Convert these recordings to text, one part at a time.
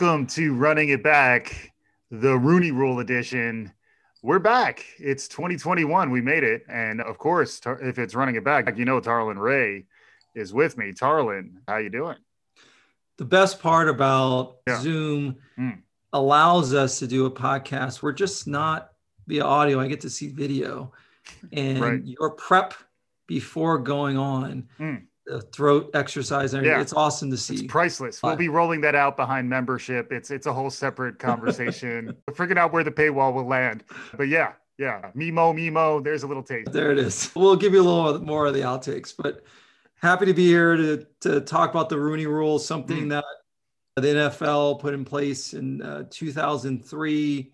Welcome to Running It Back, the Rooney Rule edition. We're back. It's 2021. We made it. And of course, if it's running it back, you know, Tarlin Ray is with me. Tarlin, how you doing? The best part about yeah. Zoom mm. allows us to do a podcast. We're just not via audio. I get to see video and right. your prep before going on. Mm throat exercise. And yeah. It's awesome to see. It's priceless. We'll be rolling that out behind membership. It's it's a whole separate conversation. Figuring out where the paywall will land. But yeah, yeah. Mimo, Mimo, there's a little taste. There it is. We'll give you a little more of the outtakes. But happy to be here to, to talk about the Rooney Rule, something mm. that the NFL put in place in uh, 2003,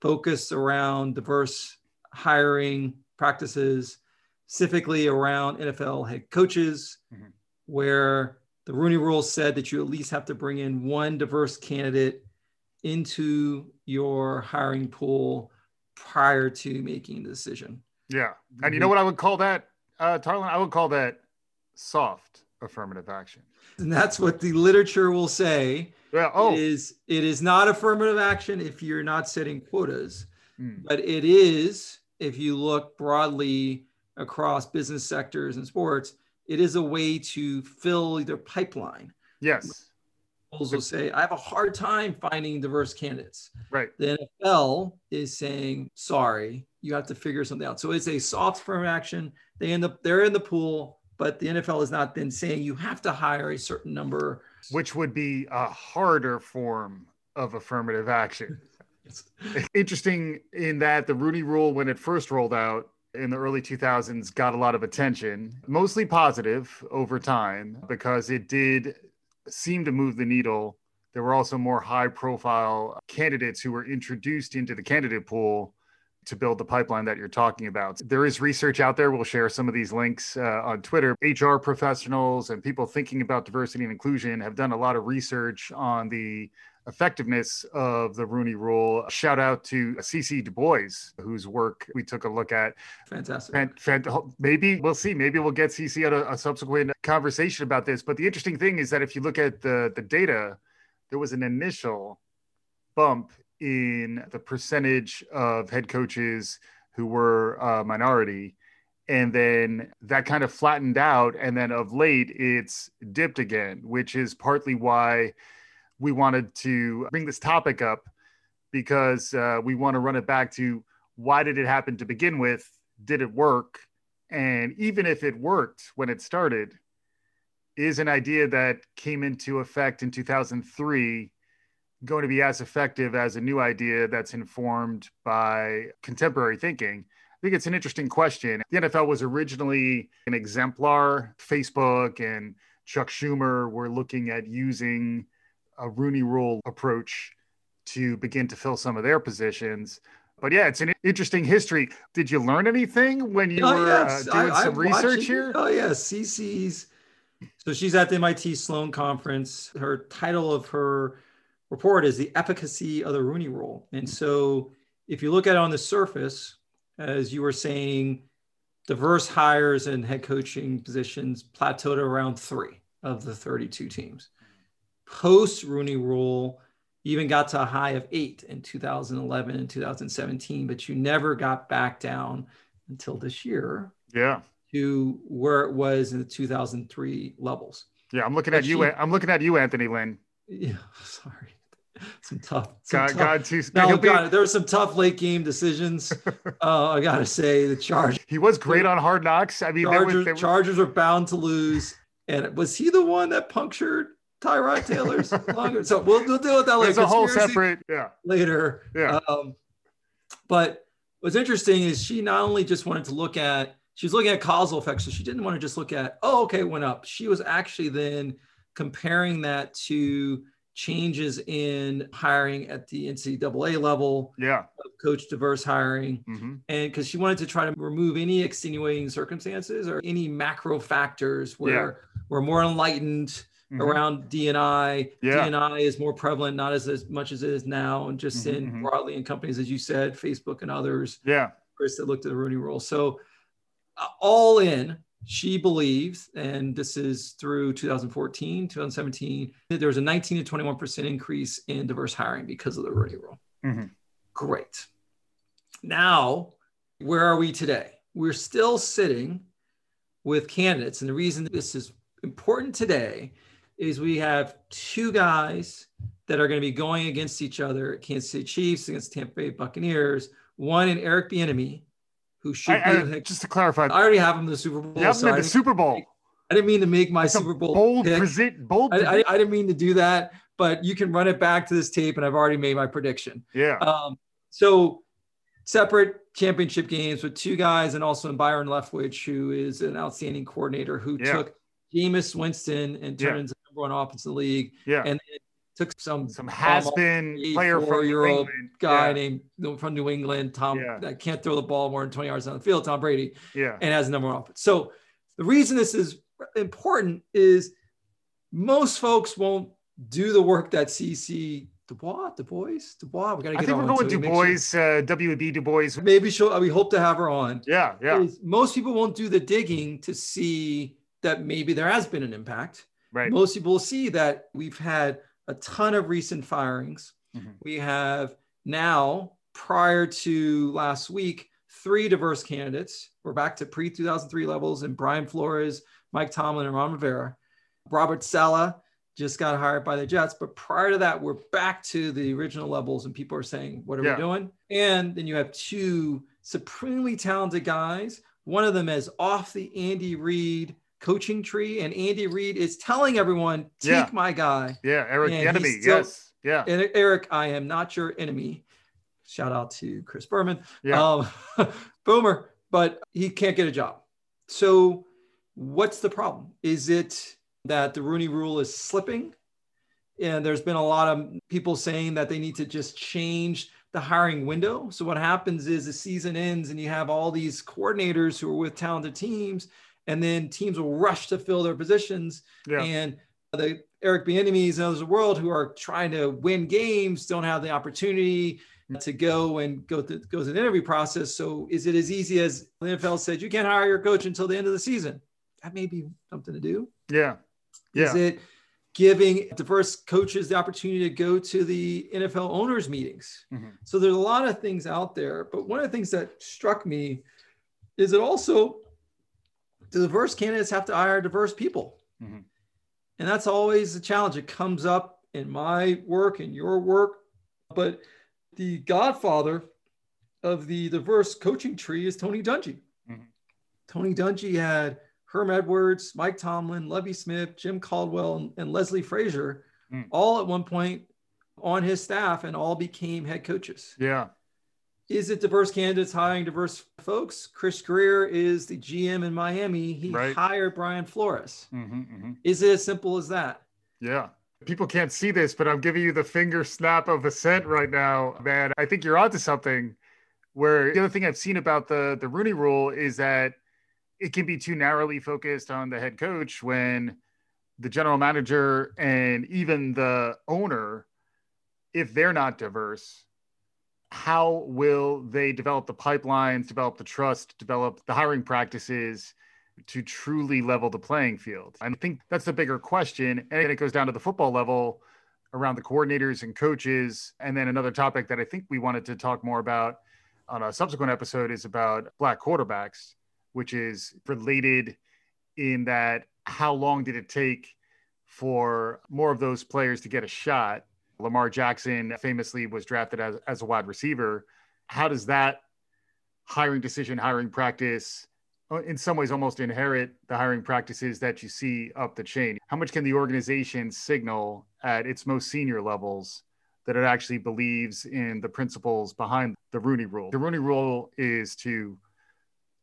focused around diverse hiring practices specifically around NFL head coaches, mm-hmm. where the Rooney Rule said that you at least have to bring in one diverse candidate into your hiring pool prior to making the decision. Yeah. And you know what I would call that, uh, Tarlin? I would call that soft affirmative action. And that's what the literature will say. Yeah. Oh. It is, it is not affirmative action if you're not setting quotas, mm. but it is if you look broadly across business sectors and sports, it is a way to fill their pipeline. Yes. Also say, I have a hard time finding diverse candidates. Right. The NFL is saying, sorry, you have to figure something out. So it's a soft firm action. They end up they're in the pool, but the NFL is not then saying you have to hire a certain number. Which would be a harder form of affirmative action. Interesting in that the Rooney rule, when it first rolled out, in the early 2000s got a lot of attention, mostly positive over time because it did seem to move the needle. There were also more high profile candidates who were introduced into the candidate pool to build the pipeline that you're talking about. There is research out there. We'll share some of these links uh, on Twitter. HR professionals and people thinking about diversity and inclusion have done a lot of research on the effectiveness of the Rooney Rule. Shout out to CC Du Bois, whose work we took a look at. Fantastic. And maybe we'll see. Maybe we'll get CC at a, a, subsequent conversation about this. But the interesting thing is that if you look at the the data, there was an initial bump in the percentage of head coaches who were uh, minority. And then that kind of flattened out. And then of late, it's dipped again, which is partly why we wanted to bring this topic up because uh, we want to run it back to why did it happen to begin with? Did it work? And even if it worked when it started, is an idea that came into effect in 2003 going to be as effective as a new idea that's informed by contemporary thinking? I think it's an interesting question. The NFL was originally an exemplar. Facebook and Chuck Schumer were looking at using a Rooney Rule approach to begin to fill some of their positions. But yeah, it's an interesting history. Did you learn anything when you oh, were yes. uh, doing I, some I'm research watching, here? Oh yeah, CC's. So she's at the MIT Sloan conference. Her title of her report is the efficacy of the Rooney Rule. And mm-hmm. so if you look at it on the surface, as you were saying, diverse hires and head coaching positions plateaued around three of the 32 teams post Rooney Rule even got to a high of eight in 2011 and 2017, but you never got back down until this year. Yeah. To where it was in the 2003 levels. Yeah, I'm looking but at you. She, I'm looking at you, Anthony Lynn. Yeah, sorry. Some tough. Some God, tough, God, too, no, be, God, there were some tough late game decisions. uh, I gotta say, the Chargers. He was great on Hard Knocks. I mean, Chargers, they were, they were... Chargers are bound to lose. And was he the one that punctured Tyrod Taylor's longer. So we'll, we'll deal with that later. It's a whole separate, yeah. Later. Yeah. Um, but what's interesting is she not only just wanted to look at, she was looking at causal effects. So she didn't want to just look at, oh, okay, it went up. She was actually then comparing that to changes in hiring at the NCAA level. Yeah. Coach diverse hiring. Mm-hmm. And because she wanted to try to remove any extenuating circumstances or any macro factors where yeah. we're more enlightened mm-hmm. around DNI. Yeah. DNI is more prevalent, not as, as much as it is now, and just mm-hmm, in mm-hmm. broadly in companies, as you said, Facebook and others. Yeah. Chris that looked at the Rooney rule. So uh, all in, she believes, and this is through 2014, 2017, that there was a 19 to 21% increase in diverse hiring because of the Rooney Rule. Mm-hmm. Great. Now, where are we today? We're still sitting with candidates. And the reason this is important today is we have two guys that are going to be going against each other Kansas City Chiefs against Tampa Bay Buccaneers. One in Eric Bieniemy, who should I, I, just to clarify. I already have him in the Super Bowl. You have him in the Super Bowl. I didn't mean to make my Super Bowl bold pick. Present, bold. I, I, I, didn't mean to do that, but you can run it back to this tape, and I've already made my prediction. Yeah. Um, so separate championship games with two guys, and also in Byron Leftwich, who is an outstanding coordinator who yeah. took Jameis Winston and turned yeah. into number one offense in the league. Yeah. And took some some has been player from New old guy yeah. named from New England, Tom yeah. that can't throw the ball more than 20 yards on the field, Tom Brady. Yeah. And has a number one offense. So the reason this is important is most folks won't do the work that CC Dubois, Dubois, Dubois. We got to get. I think we're going Dubois, sure. uh, WB Dubois. Maybe she'll. We hope to have her on. Yeah, yeah. Most people won't do the digging to see that maybe there has been an impact. Right. Most people will see that we've had a ton of recent firings. Mm-hmm. We have now, prior to last week, three diverse candidates. We're back to pre 2003 levels and Brian Flores, Mike Tomlin, and Ron Rivera. Robert Saleh just got hired by the Jets. But prior to that, we're back to the original levels, and people are saying, What are yeah. we doing? And then you have two supremely talented guys. One of them is off the Andy Reid coaching tree, and Andy Reid is telling everyone, "Take yeah. my guy." Yeah, Eric and enemy. Still, yes, yeah. Eric, I am not your enemy. Shout out to Chris Berman, yeah. Um, Boomer, but he can't get a job. So, what's the problem? Is it that the Rooney Rule is slipping? And there's been a lot of people saying that they need to just change the hiring window. So what happens is the season ends and you have all these coordinators who are with talented teams and then teams will rush to fill their positions. Yeah. And the Eric Bieniemys and others of the world who are trying to win games don't have the opportunity to go and go to go through the interview process. So is it as easy as the NFL said you can't hire your coach until the end of the season? That may be something to do. Yeah. Yeah. Is it giving diverse coaches the opportunity to go to the NFL owners meetings? Mm-hmm. So there's a lot of things out there. But one of the things that struck me is it also diverse candidates have to hire diverse people. Mm-hmm. And that's always a challenge. It comes up in my work and your work. But the godfather of the diverse coaching tree is Tony Dungy. Mm-hmm. Tony Dungy had Herm Edwards, Mike Tomlin, Lovie Smith, Jim Caldwell, and, and Leslie Frazier mm. all at one point on his staff and all became head coaches. Yeah. Is it diverse candidates hiring diverse folks? Chris Grier is the GM in Miami. He right. hired Brian Flores. Mm-hmm, mm-hmm. Is it as simple as that? Yeah. People can't see this, but I'm giving you the finger snap of assent right now, man. I think you're onto something. Where the other thing I've seen about the the Rooney Rule is that it can be too narrowly focused on the head coach when the general manager and even the owner, if they're not diverse, how will they develop the pipelines, develop the trust, develop the hiring practices to truly level the playing field? I think that's the bigger question. And it goes down to the football level around the coordinators and coaches. And then another topic that I think we wanted to talk more about on a subsequent episode is about black quarterbacks, which is related in that how long did it take for more of those players to get a shot Lamar Jackson famously was drafted as, as a wide receiver. How does that hiring decision, hiring practice, uh, in some ways almost inherit the hiring practices that you see up the chain? How much can the organization signal at its most senior levels that it actually believes in the principles behind the Rooney rule? The Rooney rule is to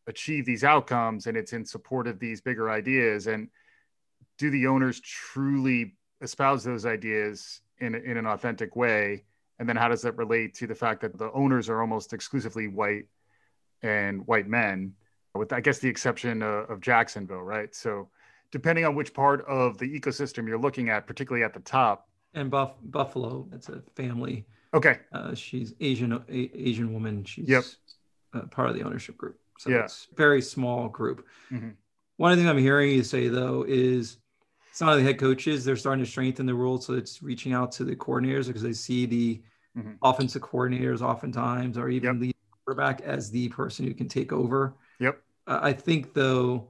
achieve these outcomes and it's in support of these bigger ideas. And do the owners truly espouse those ideas in, in an authentic way? And then how does that relate to the fact that the owners are almost exclusively white and white men, with I guess the exception of, of Jacksonville, right? So depending on which part of the ecosystem you're looking at, particularly at the top. And Buff- Buffalo, it's a family. Okay. Uh, she's Asian, a- Asian woman. She's yep. uh, part of the ownership group. So yeah. it's very small group. Mm-hmm. one thing I'm hearing you say though is some of the head coaches they're starting to strengthen the rules, so it's reaching out to the coordinators because they see the mm-hmm. offensive coordinators oftentimes, or even yep. the quarterback as the person who can take over. Yep. Uh, I think though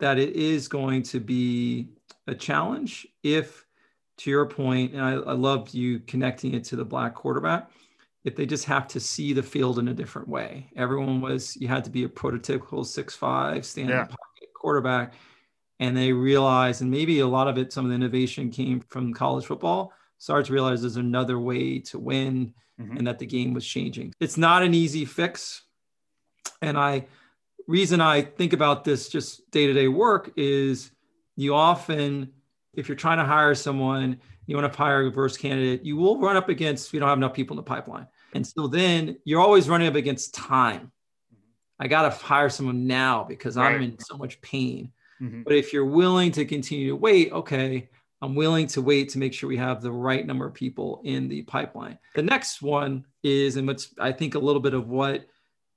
that it is going to be a challenge if, to your point, and I, I loved you connecting it to the black quarterback if they just have to see the field in a different way. Everyone was you had to be a prototypical six five standing yeah. pocket quarterback, and they realized, and maybe a lot of it, some of the innovation came from college football. Started to realize there's another way to win, mm-hmm. and that the game was changing. It's not an easy fix, and I reason I think about this just day to day work is you often if you're trying to hire someone you want to hire a reverse candidate, you will run up against, you don't have enough people in the pipeline. And so then you're always running up against time. I got to hire someone now because right. I'm in so much pain. Mm-hmm. But if you're willing to continue to wait, okay, I'm willing to wait to make sure we have the right number of people in the pipeline. The next one is, and what's I think a little bit of what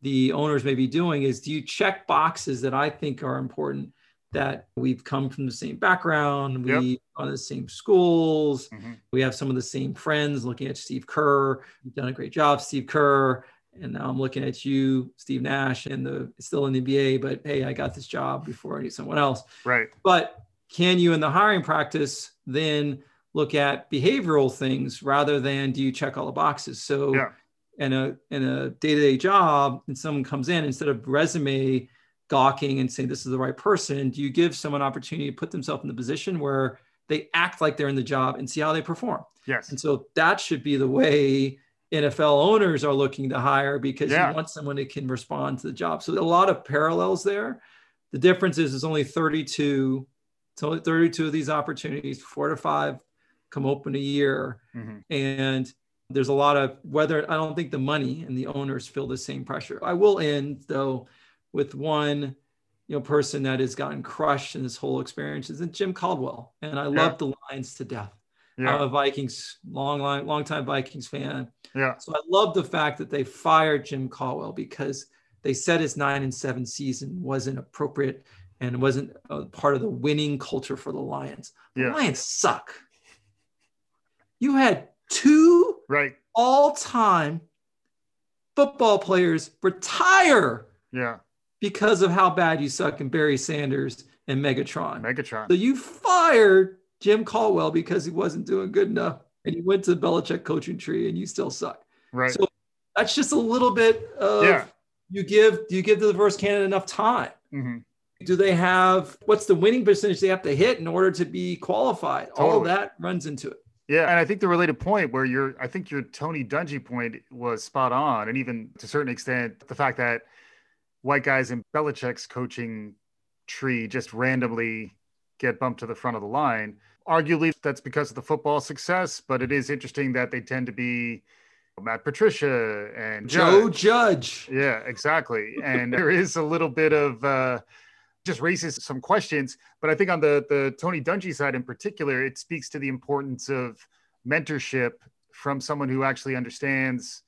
the owners may be doing is do you check boxes that I think are important that we've come from the same background, we yep. to the same schools, mm-hmm. we have some of the same friends. Looking at Steve Kerr, you've done a great job, Steve Kerr. And now I'm looking at you, Steve Nash, and the still in the NBA, but hey, I got this job before I need someone else. Right. But can you in the hiring practice then look at behavioral things rather than do you check all the boxes? So yeah. in a in a day-to-day job, and someone comes in instead of resume gawking and saying this is the right person do you give someone opportunity to put themselves in the position where they act like they're in the job and see how they perform yes and so that should be the way nfl owners are looking to hire because yeah. you want someone that can respond to the job so a lot of parallels there the difference is there's only 32 it's only 32 of these opportunities four to five come open a year mm-hmm. and there's a lot of whether i don't think the money and the owners feel the same pressure i will end though with one you know person that has gotten crushed in this whole experience is Jim Caldwell, and I yeah. love the Lions to death. Yeah. I'm a Vikings long, long, long time Vikings fan. Yeah. So I love the fact that they fired Jim Caldwell because they said his nine and seven season wasn't appropriate and wasn't part of the winning culture for the Lions. The yeah. Lions suck. You had two right all-time football players retire. Yeah because of how bad you suck in Barry Sanders and Megatron. Megatron. So you fired Jim Caldwell because he wasn't doing good enough. And you went to the Belichick coaching tree and you still suck. Right. So that's just a little bit of yeah. you give do you give the diverse candidate enough time? Mm-hmm. Do they have what's the winning percentage they have to hit in order to be qualified? Totally. All that runs into it. Yeah, and I think the related point where you're, I think your Tony Dungy point was spot on, and even to a certain extent, the fact that white guys in Belichick's coaching tree just randomly get bumped to the front of the line. Arguably, that's because of the football success, but it is interesting that they tend to be Matt Patricia and Joe Judge. Yeah, exactly. And there is a little bit of uh, just raises some questions. But I think on the the Tony Dungy side in particular, it speaks to the importance of mentorship from someone who actually understands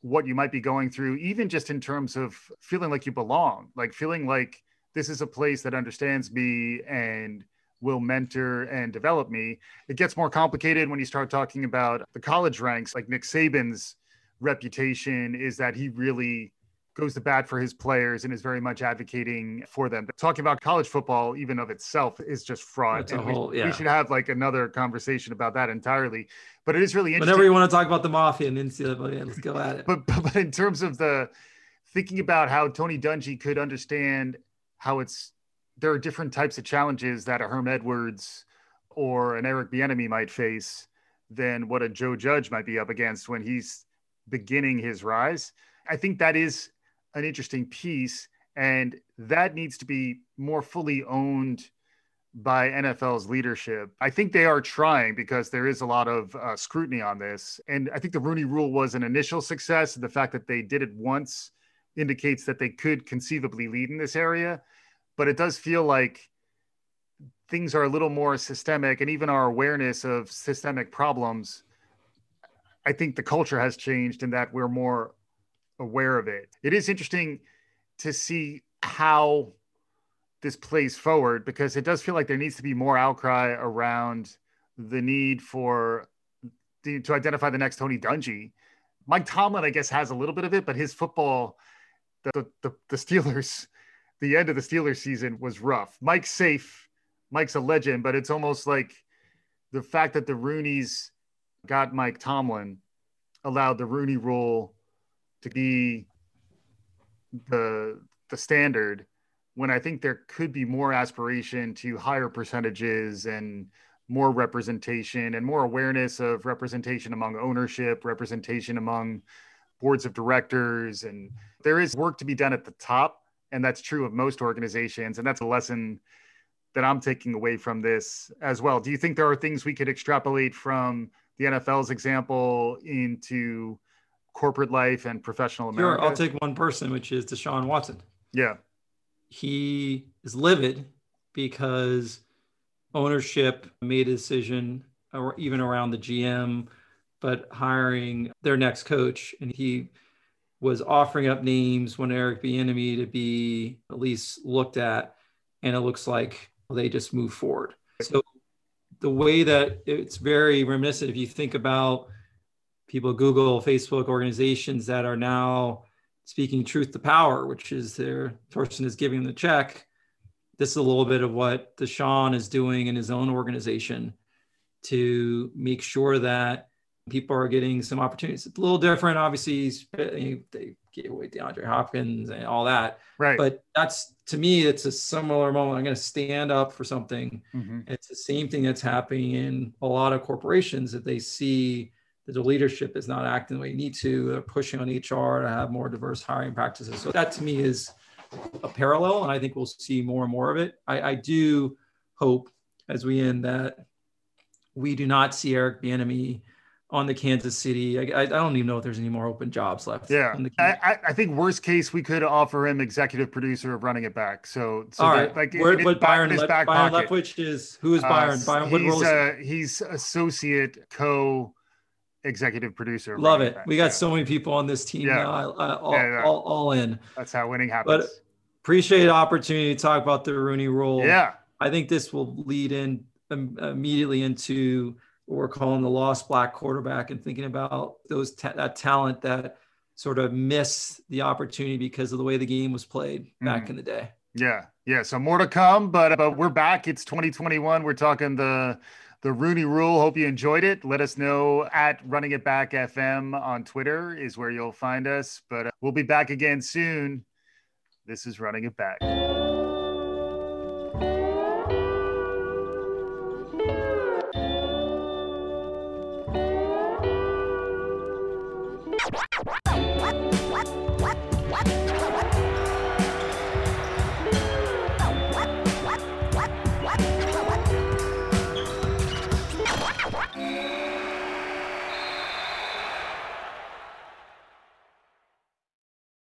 what you might be going through, even just in terms of feeling like you belong, like feeling like this is a place that understands me and will mentor and develop me. It gets more complicated when you start talking about the college ranks, like Nick Saban's reputation is that he really goes to bat for his players and is very much advocating for them. But talking about college football, even of itself, is just fraud. And whole, we, yeah. we, should have like another conversation about that entirely. But it is really interesting. Whenever you want to talk about the mafia and NCAA, let's go at it. But, but but in terms of the thinking about how Tony Dungy could understand how it's there are different types of challenges that a Herm Edwards or an Eric Bieniemy might face than what a Joe Judge might be up against when he's beginning his rise. I think that is an interesting piece, and that needs to be more fully owned by NFL's leadership. I think they are trying because there is a lot of uh, scrutiny on this. And I think the Rooney rule was an initial success. The fact that they did it once indicates that they could conceivably lead in this area. But it does feel like things are a little more systemic, and even our awareness of systemic problems. I think the culture has changed in that we're more aware of it. It is interesting to see how this plays forward because it does feel like there needs to be more outcry around the need for the, to identify the next Tony Dungy. Mike Tomlin, I guess, has a little bit of it, but his football, the, the, the Steelers, the end of the Steelers season was rough. Mike's safe. Mike's a legend, but it's almost like the fact that the Rooneys got Mike Tomlin allowed the Rooney rule to be the the standard when I think there could be more aspiration to higher percentages and more representation and more awareness of representation among ownership, representation among boards of directors. And there is work to be done at the top. And that's true of most organizations. And that's a lesson that I'm taking away from this as well. Do you think there are things we could extrapolate from the NFL's example into corporate life and professional America? Sure. I'll take one person, which is Deshaun Watson. Yeah he is livid because ownership made a decision or even around the GM, but hiring their next coach. And he was offering up names when Eric Bieniemy to be at least looked at. And it looks like they just move forward. So the way that it's very reminiscent, if you think about people, Google, Facebook organizations that are now speaking truth to power, which is their person is giving the check. This is a little bit of what Deshaun is doing in his own organization to make sure that people are getting some opportunities. It's a little different, obviously. They gave away DeAndre Hopkins and all that, right? But that's to me, it's a similar moment. I'm going to stand up for something. Mm-hmm. It's the same thing that's happening in a lot of corporations that they see that the leadership is not acting the way you need to. They're pushing on HR to have more diverse hiring practices. So that to me is a parallel, and I think we'll see more and more of it. I, I do hope as we end that we do not see Eric Bieniemy on the Kansas City. I, I, don't even know if there's any more open jobs left. Yeah, I, I, think worst case we could offer him executive producer of running it back. So, so all right, like Where, what Byron, Le- Byron Leftwich is who is Byron? Uh, Byron, what he's, uh, he's associate co executive producer. Love it. We got yeah. so many people on this team yeah. now. I, I, all, yeah, all, all, in. That's how winning happens. But appreciate the opportunity to talk about the Rooney Rule. Yeah. I think this will lead in um, immediately into what we're calling the lost black quarterback and thinking about those ta- that talent that sort of missed the opportunity because of the way the game was played back mm. in the day. Yeah. Yeah. So more to come, but but we're back. It's 2021. We're talking the the Rooney Rule. Hope you enjoyed it. Let us know at Running It Back FM on Twitter is where you'll find us. But uh, we'll be back again soon. This is Running It Back.